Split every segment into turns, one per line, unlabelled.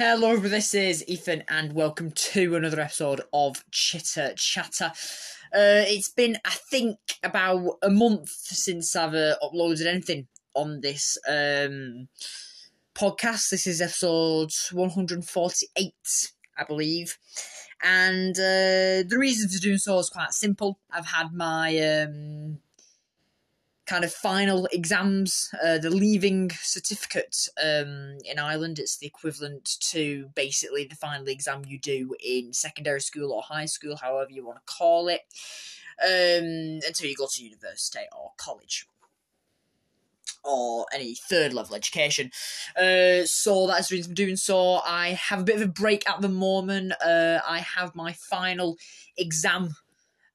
Hello, this is Ethan, and welcome to another episode of Chitter Chatter. Uh, it's been, I think, about a month since I've uh, uploaded anything on this um, podcast. This is episode 148, I believe. And uh, the reason for doing so is quite simple. I've had my um, kind of final exams, uh, the leaving certificate um, in Ireland. It's the equivalent to basically the final exam you do in secondary school or high school, however you want to call it, um, until you go to university or college. Or any third level education. Uh, so that's the reason I'm doing so. I have a bit of a break at the moment. Uh, I have my final exam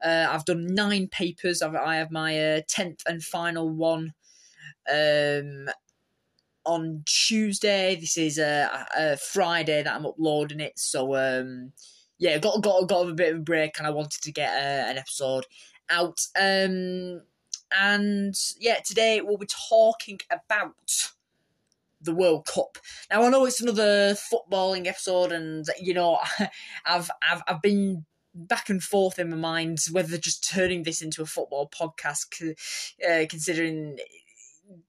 uh, I've done nine papers. I've, I have my uh, tenth and final one um, on Tuesday. This is a, Friday that I'm uploading it. So um, yeah, got got got a bit of a break, and I wanted to get uh, an episode out. Um, and yeah, today we'll be talking about the World Cup. Now I know it's another footballing episode, and you know I've I've I've been back and forth in my mind whether just turning this into a football podcast, uh, considering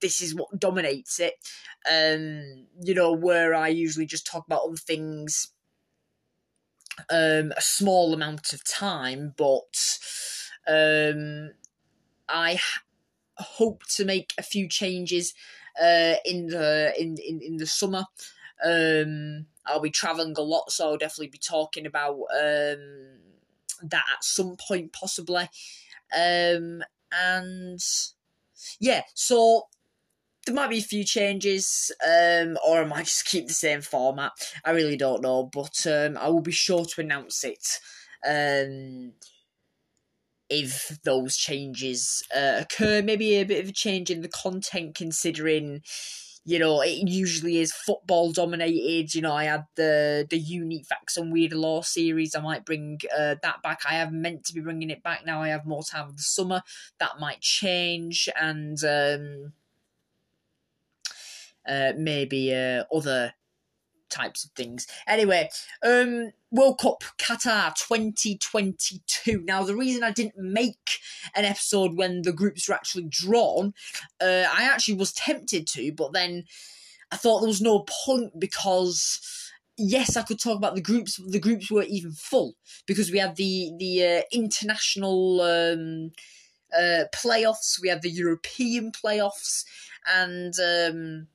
this is what dominates it. Um, you know, where I usually just talk about other things um, a small amount of time, but um, I hope to make a few changes uh, in the in, in, in the summer. Um, I'll be traveling a lot, so I'll definitely be talking about um, that at some point possibly. Um, and yeah, so there might be a few changes, um, or I might just keep the same format. I really don't know, but um, I will be sure to announce it um, if those changes uh, occur. Maybe a bit of a change in the content, considering you know, it usually is football dominated. You know, I had the the unique facts and weird law series. I might bring uh, that back. I have meant to be bringing it back now. I have more time of the summer. That might change, and um, uh, maybe uh, other types of things. Anyway, um, World Cup Qatar 2022. Now, the reason I didn't make an episode when the groups were actually drawn, uh, I actually was tempted to, but then I thought there was no point because yes, I could talk about the groups. The groups were even full because we had the the uh, international um, uh, playoffs, we had the European playoffs, and um,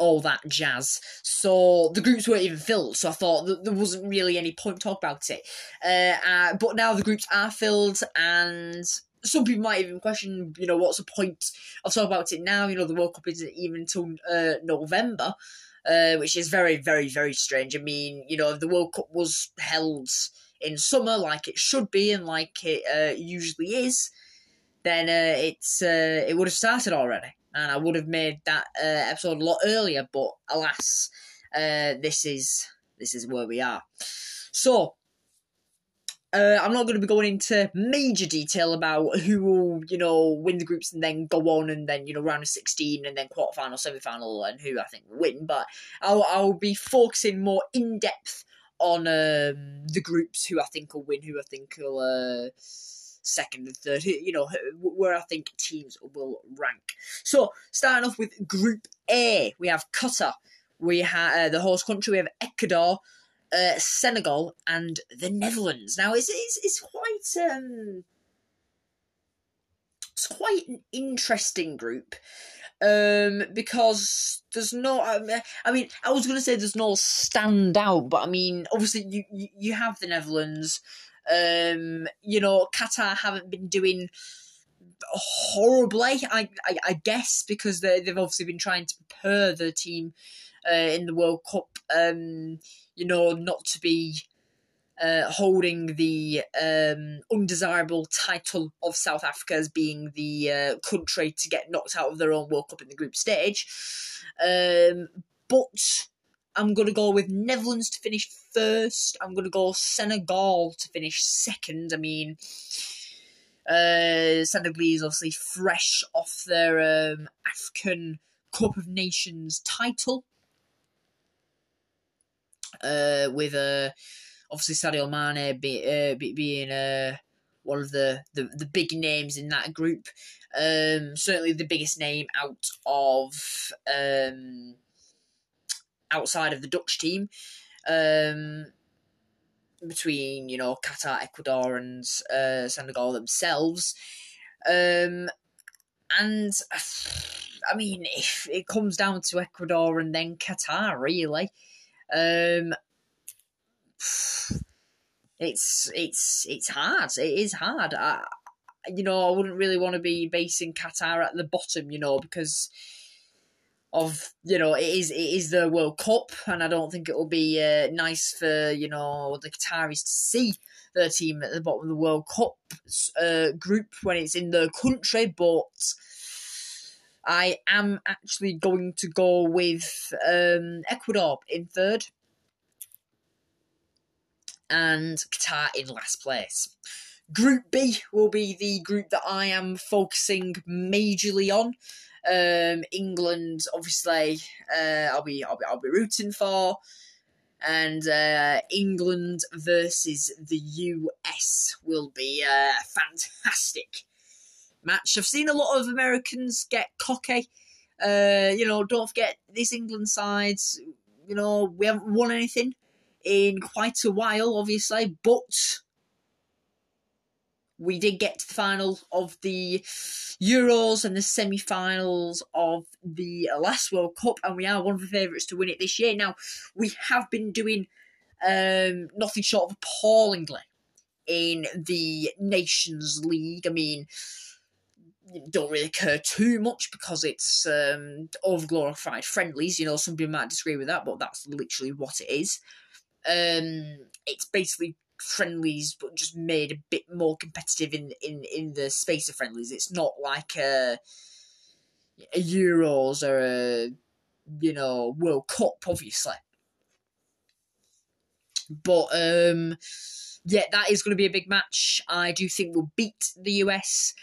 all that jazz. So the groups weren't even filled, so I thought there wasn't really any point to talk about it. Uh, uh, but now the groups are filled, and some people might even question, you know, what's the point of talking about it now? You know, the World Cup isn't even until uh, November, uh, which is very, very, very strange. I mean, you know, if the World Cup was held in summer like it should be and like it uh, usually is, then uh, it's it would have started already and I would have made that uh, episode a lot earlier, but alas, uh, this is this is where we are. So. Uh, I'm not going to be going into major detail about who will, you know, win the groups and then go on and then, you know, round of 16 and then quarterfinal, semi-final and who I think will win. But I'll, I'll be focusing more in depth on um, the groups, who I think will win, who I think will uh, second and third, you know, where I think teams will rank. So, starting off with Group A, we have Qatar, we have uh, the host country, we have Ecuador, uh, Senegal, and the Netherlands. Now, it's, it's, it's quite. Um, it's quite an interesting group um, because there's no. I mean, I was going to say there's no standout, but I mean, obviously you, you have the Netherlands, um, you know, Qatar haven't been doing horribly, I, I, I guess, because they, they've obviously been trying to prepare the team uh, in the World Cup, um, you know, not to be uh, holding the um, undesirable title of South Africa as being the uh, country to get knocked out of their own World Cup in the group stage. Um, but I'm going to go with Netherlands to finish first. I'm going to go Senegal to finish second. I mean, uh, Senegalese obviously fresh off their um, African Cup of Nations title. uh, with uh, obviously Sadio Mane be, uh, be, being uh, one of the, the, the big names in that group. Um, certainly the biggest name out of um, outside of the Dutch team. Um, between you know Qatar, Ecuador, and uh, Senegal themselves, um, and I mean, if it comes down to Ecuador and then Qatar, really, um, it's it's it's hard. It is hard. I, you know, I wouldn't really want to be basing Qatar at the bottom, you know, because of you know it is it is the World Cup, and I don't think it will be uh, nice for you know the Qataris to see their team at the bottom of the World Cup uh, group when it's in their country. But I am actually going to go with um, Ecuador in third and Qatar in last place. Group B will be the group that I am focusing majorly on. Um, England, obviously, uh, I'll be I'll be I'll be rooting for, and uh, England versus the US will be a fantastic match. I've seen a lot of Americans get cocky. Uh, you know, don't forget this England side. You know, we haven't won anything in quite a while, obviously, but we did get to the final of the Euros and the semi finals of the last World Cup, and we are one of the favourites to win it this year. Now, we have been doing um, nothing short of appallingly in the Nations League. I mean, don't really care too much because it's um, overglorified friendlies. You know, some people might disagree with that, but that's literally what it is. Um, it's basically friendlies, but just made a bit more competitive in in in the space of friendlies. It's not like a, a Euros or a you know World Cup, obviously. But um, yeah, that is going to be a big match. I do think we'll beat the US.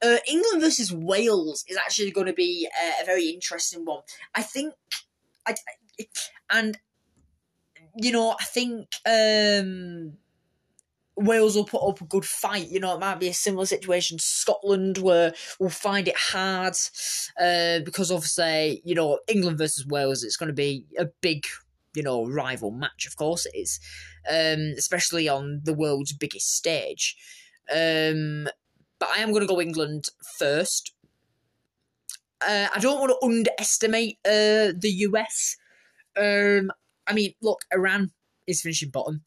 Uh, England versus Wales is actually going to be a, a very interesting one. I think, I, and you know, I think um, Wales will put up a good fight. You know, it might be a similar situation Scotland where we'll find it hard uh, because obviously, you know, England versus Wales, it's going to be a big, you know, rival match. Of course, it is, um, especially on the world's biggest stage. Um, but I am going to go England first. Uh, I don't want to underestimate uh, the US. Um, I mean, look, Iran is finishing bottom.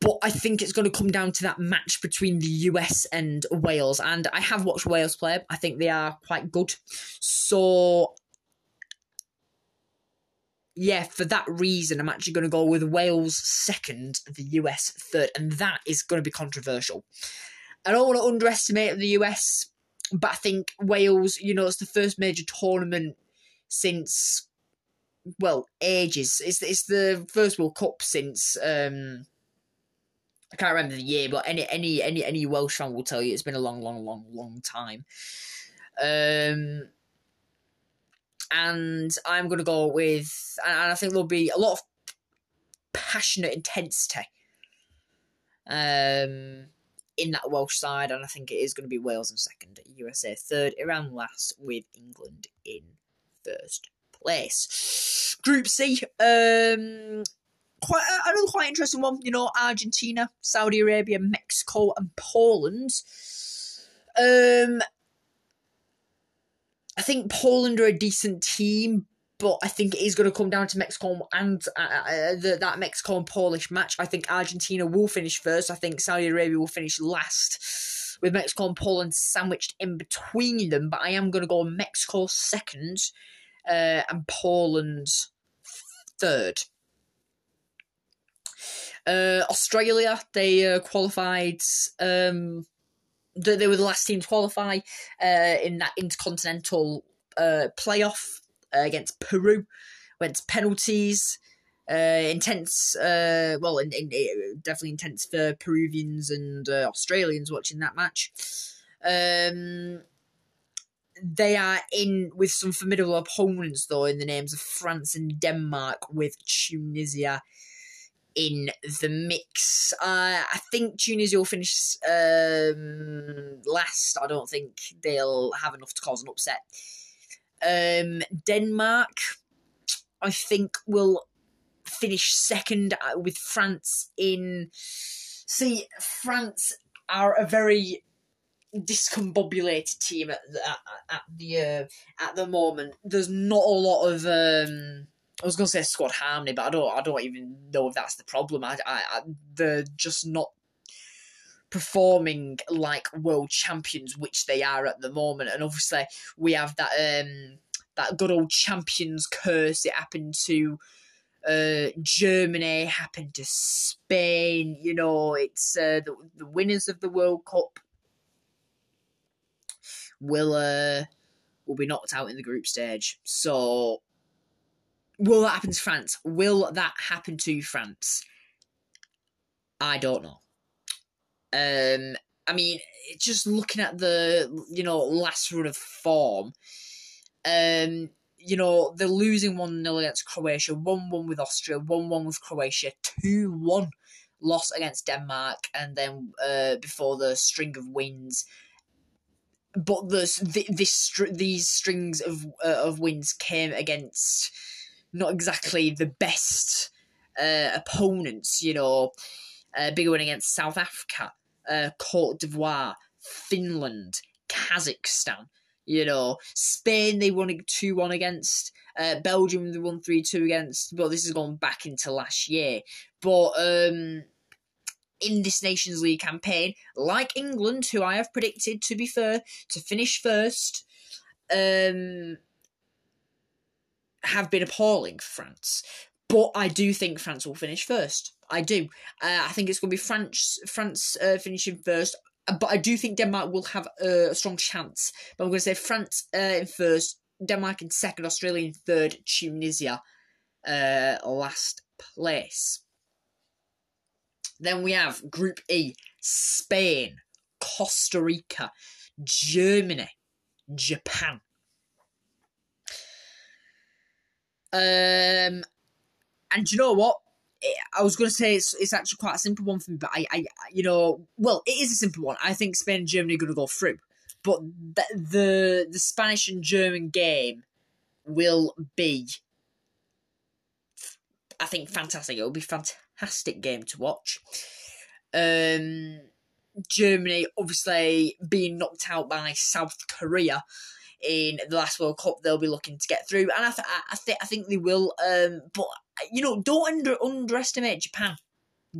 But I think it's going to come down to that match between the US and Wales. And I have watched Wales play. I think they are quite good. So, yeah, for that reason, I'm actually going to go with Wales second, the US third. And that is going to be controversial. I don't want to underestimate the US, but I think Wales, you know, it's the first major tournament since well ages. It's it's the first World Cup since um I can't remember the year, but any any any any Welsh fan will tell you it's been a long, long, long, long time. Um, and I'm going to go with, and I think there'll be a lot of passionate intensity. Um, in that Welsh side, and I think it is going to be Wales in second, USA third, Iran last, with England in first place. Group C, um, quite another quite interesting one. You know, Argentina, Saudi Arabia, Mexico, and Poland. Um, I think Poland are a decent team, but I think it is going to come down to Mexico and uh, uh, the, that Mexico and Polish match. I think Argentina will finish first. I think Saudi Arabia will finish last, with Mexico and Poland sandwiched in between them. But I am going to go Mexico second uh, and Poland third. Uh, Australia, they uh, qualified. Um, they, they, were the last team to qualify uh, in that intercontinental uh, playoff uh, against Peru. Went to penalties. Uh, intense, well, in, in, definitely intense for Peruvians and Australians watching that match. Um, they are in with some formidable opponents, though, in the names of France and Denmark, with Tunisia in the mix. Uh, I think Tunisia will finish um, last. I don't think they'll have enough to cause an upset. Um, Denmark, I think, will finish second uh, with France in. See, France are a very discombobulated team at the, at, at the uh, at the moment. There's not a lot of um, I was gonna say squad harmony, but I don't I don't even know if that's the problem. I, I, I they're just not performing like world champions, which they are at the moment. And obviously we have that um that good old champions curse. It happened to uh, Germany, happened to Spain. You know, it's uh, the the winners of the World Cup will uh, will be knocked out in the group stage. So, will that happen to France? Will that happen to France? I don't know. Um, I mean, just looking at the you know last run of form, um, you know they're losing one 0 against Croatia, one one with Austria, one one with Croatia, two one loss against Denmark, and then uh, before the string of wins but this this these strings of uh, of wins came against not exactly the best uh, opponents. You know, uh, big win against South Africa, uh, Cote d'Ivoire, Finland, Kazakhstan. You know, Spain they won two one against. Uh, Belgium they won three two against. But this has gone back into last year. But um, in this Nations League campaign, like England, who I have predicted, to be fair, to finish first, um, have been appalling for France. But I do think France will finish first. I do. Uh, I think it's going to be France, France uh, finishing first. Uh, but I do think Denmark will have a strong chance. But I'm going to say France uh, in first, Denmark in second, Australia in third, Tunisia uh, last place. Then we have Group E Spain, Costa Rica, Germany, Japan. Um, and you know what? I was going to say it's, it's actually quite a simple one for me, but I, I, you know, well, it is a simple one. I think Spain and Germany are going to go through, but the, the the Spanish and German game will be, I think, fantastic. It will be fantastic game to watch. Um, Germany obviously being knocked out by South Korea in the last World Cup, they'll be looking to get through, and I, th- I, th- I think they will. Um, but you know, don't under- underestimate Japan.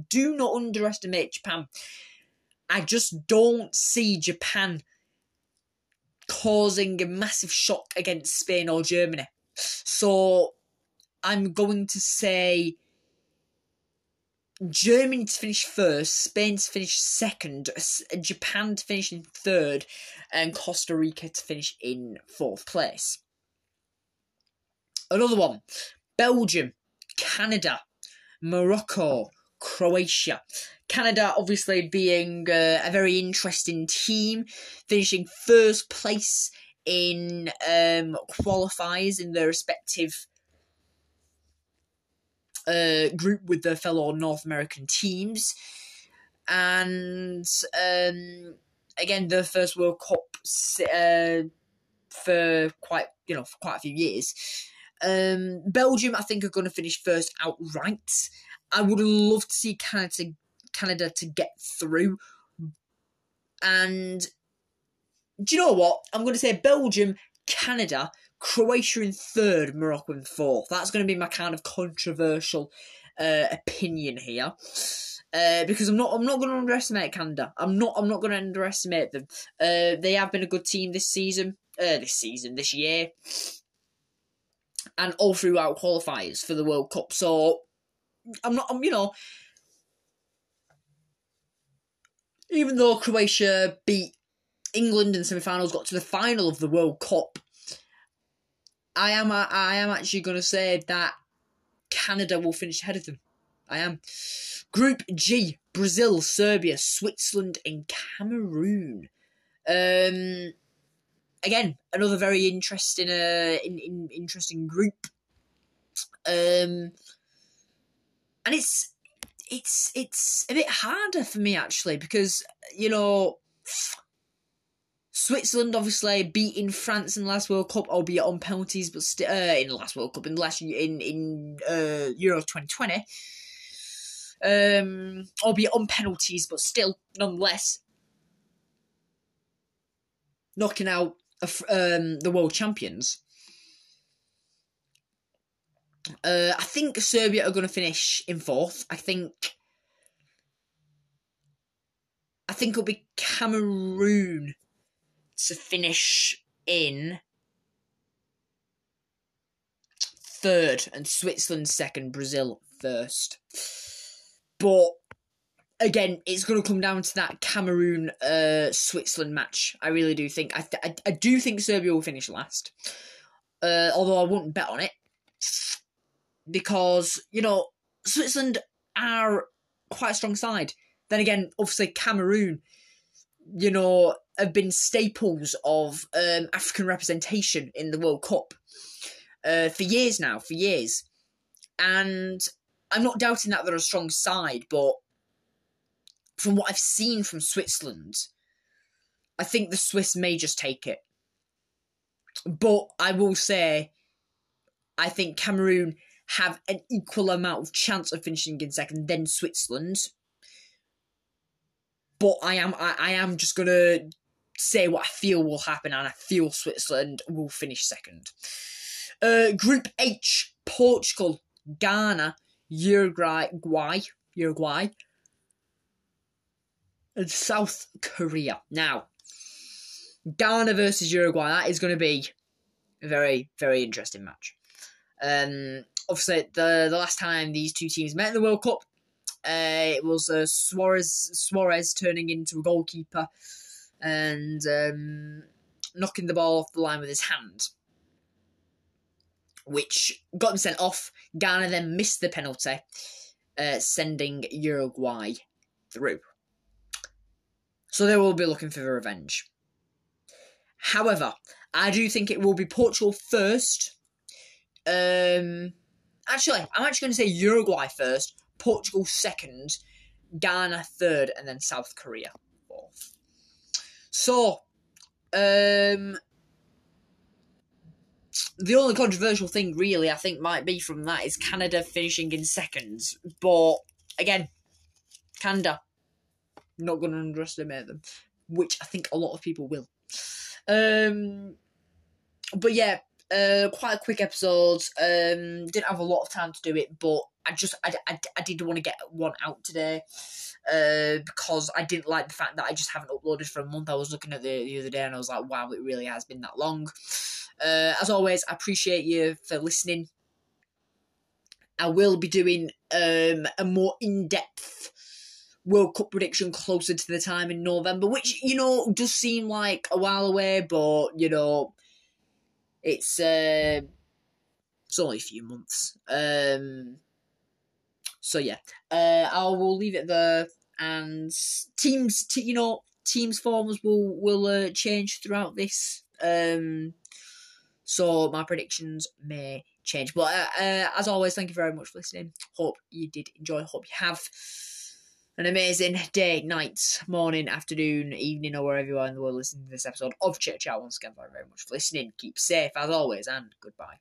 Do not underestimate Japan. I just don't see Japan causing a massive shock against Spain or Germany. So I'm going to say Germany to finish first, Spain to finish second, Japan to finish in third, and Costa Rica to finish in fourth place. Another one Belgium, Canada, Morocco, Croatia. Canada, obviously, being uh, a very interesting team, finishing first place in um, qualifiers in their respective uh, group with their fellow North American teams. And um, again, their first World Cup uh, for quite you know for quite a few years. Um, Belgium, I think, are going to finish first outright. I would love to see Canada Canada to get through. And do you know what? I'm going to say Belgium, Canada, Croatia in third, Morocco in fourth. That's going to be my kind of controversial uh, opinion here. Uh, because I'm not, I'm not going to underestimate Canada. I'm not, I'm not going to underestimate them. Uh, they have been a good team this season, uh, this season, this year, and all throughout qualifiers for the World Cup. So I'm not, I'm, you know, even though Croatia beat England in semi-finals, got to the final of the World Cup, I am I am actually going to say that Canada will finish ahead of them. I am. Group G: Brazil, Serbia, Switzerland, and Cameroon. Um, again, another very interesting, uh, in, in, interesting group. Um, and it's it's it's a bit harder for me actually because you know Switzerland obviously beating France in the last World Cup, albeit on penalties, but still uh, in the last World Cup in the last in in uh, Euro twenty twenty. Um, albeit on penalties, but still, nonetheless, knocking out um, the world champions. Uh, I think Serbia are going to finish in fourth. I think. I think it'll be Cameroon to finish in third and Switzerland second, Brazil first. But again, it's going to come down to that Cameroon uh, Switzerland match. I really do think. I, th- I, I do think Serbia will finish last. Uh, although I wouldn't bet on it because you know Switzerland are quite a strong side. Then again, obviously Cameroon, you know, have been staples of um, African representation in the World Cup uh, for years now, for years, and I'm not doubting that they're a strong side, but from what I've seen from Switzerland, I think the Swiss may just take it. But I will say, I think Cameroon have an equal amount of chance of finishing in second than Switzerland. But I am I, I am just gonna say what I feel will happen, and I feel Switzerland will finish second. Uh, Group H: Portugal, Ghana, Uruguay, Uruguay, and South Korea. Now, Ghana versus Uruguay. That is going to be a very very interesting match. Um, obviously the the last time these two teams met in the World Cup, uh, it was uh, Suarez Suarez turning into a goalkeeper and um, knocking the ball off the line with his hand, which got him sent off. Ghana then missed the penalty, uh, sending Uruguay through. So they will be looking for revenge. However, I do think it will be Portugal first. Um, Actually, I'm actually going to say Uruguay first, Portugal second, Ghana third, and then South Korea. So, um, the only controversial thing, really, I think, might be from that is Canada finishing in seconds. But again, Canada, not going to underestimate them, which I think a lot of people will. Um, but yeah, uh, quite a quick episode. Um, didn't have a lot of time to do it, but I just I, I, I did want to get one out today. Uh, because I didn't like the fact that I just haven't uploaded for a month. I was looking at the the other day and I was like, wow, it really has been that long. Uh, as always, I appreciate you for listening. I will be doing um, a more in depth World Cup prediction closer to the time in November, which you know does seem like a while away, but you know it's uh, it's only a few months. Um, so yeah, uh, I will leave it there. And teams, t- you know, teams forms will will uh, change throughout this. Um, so my predictions may change. But uh, uh, as always, thank you very much for listening. Hope you did enjoy. Hope you have an amazing day, night, morning, afternoon, evening, or wherever you are in the world listening to this episode of Chit Chat. Once again, thank you very much for listening. Keep safe as always, and goodbye.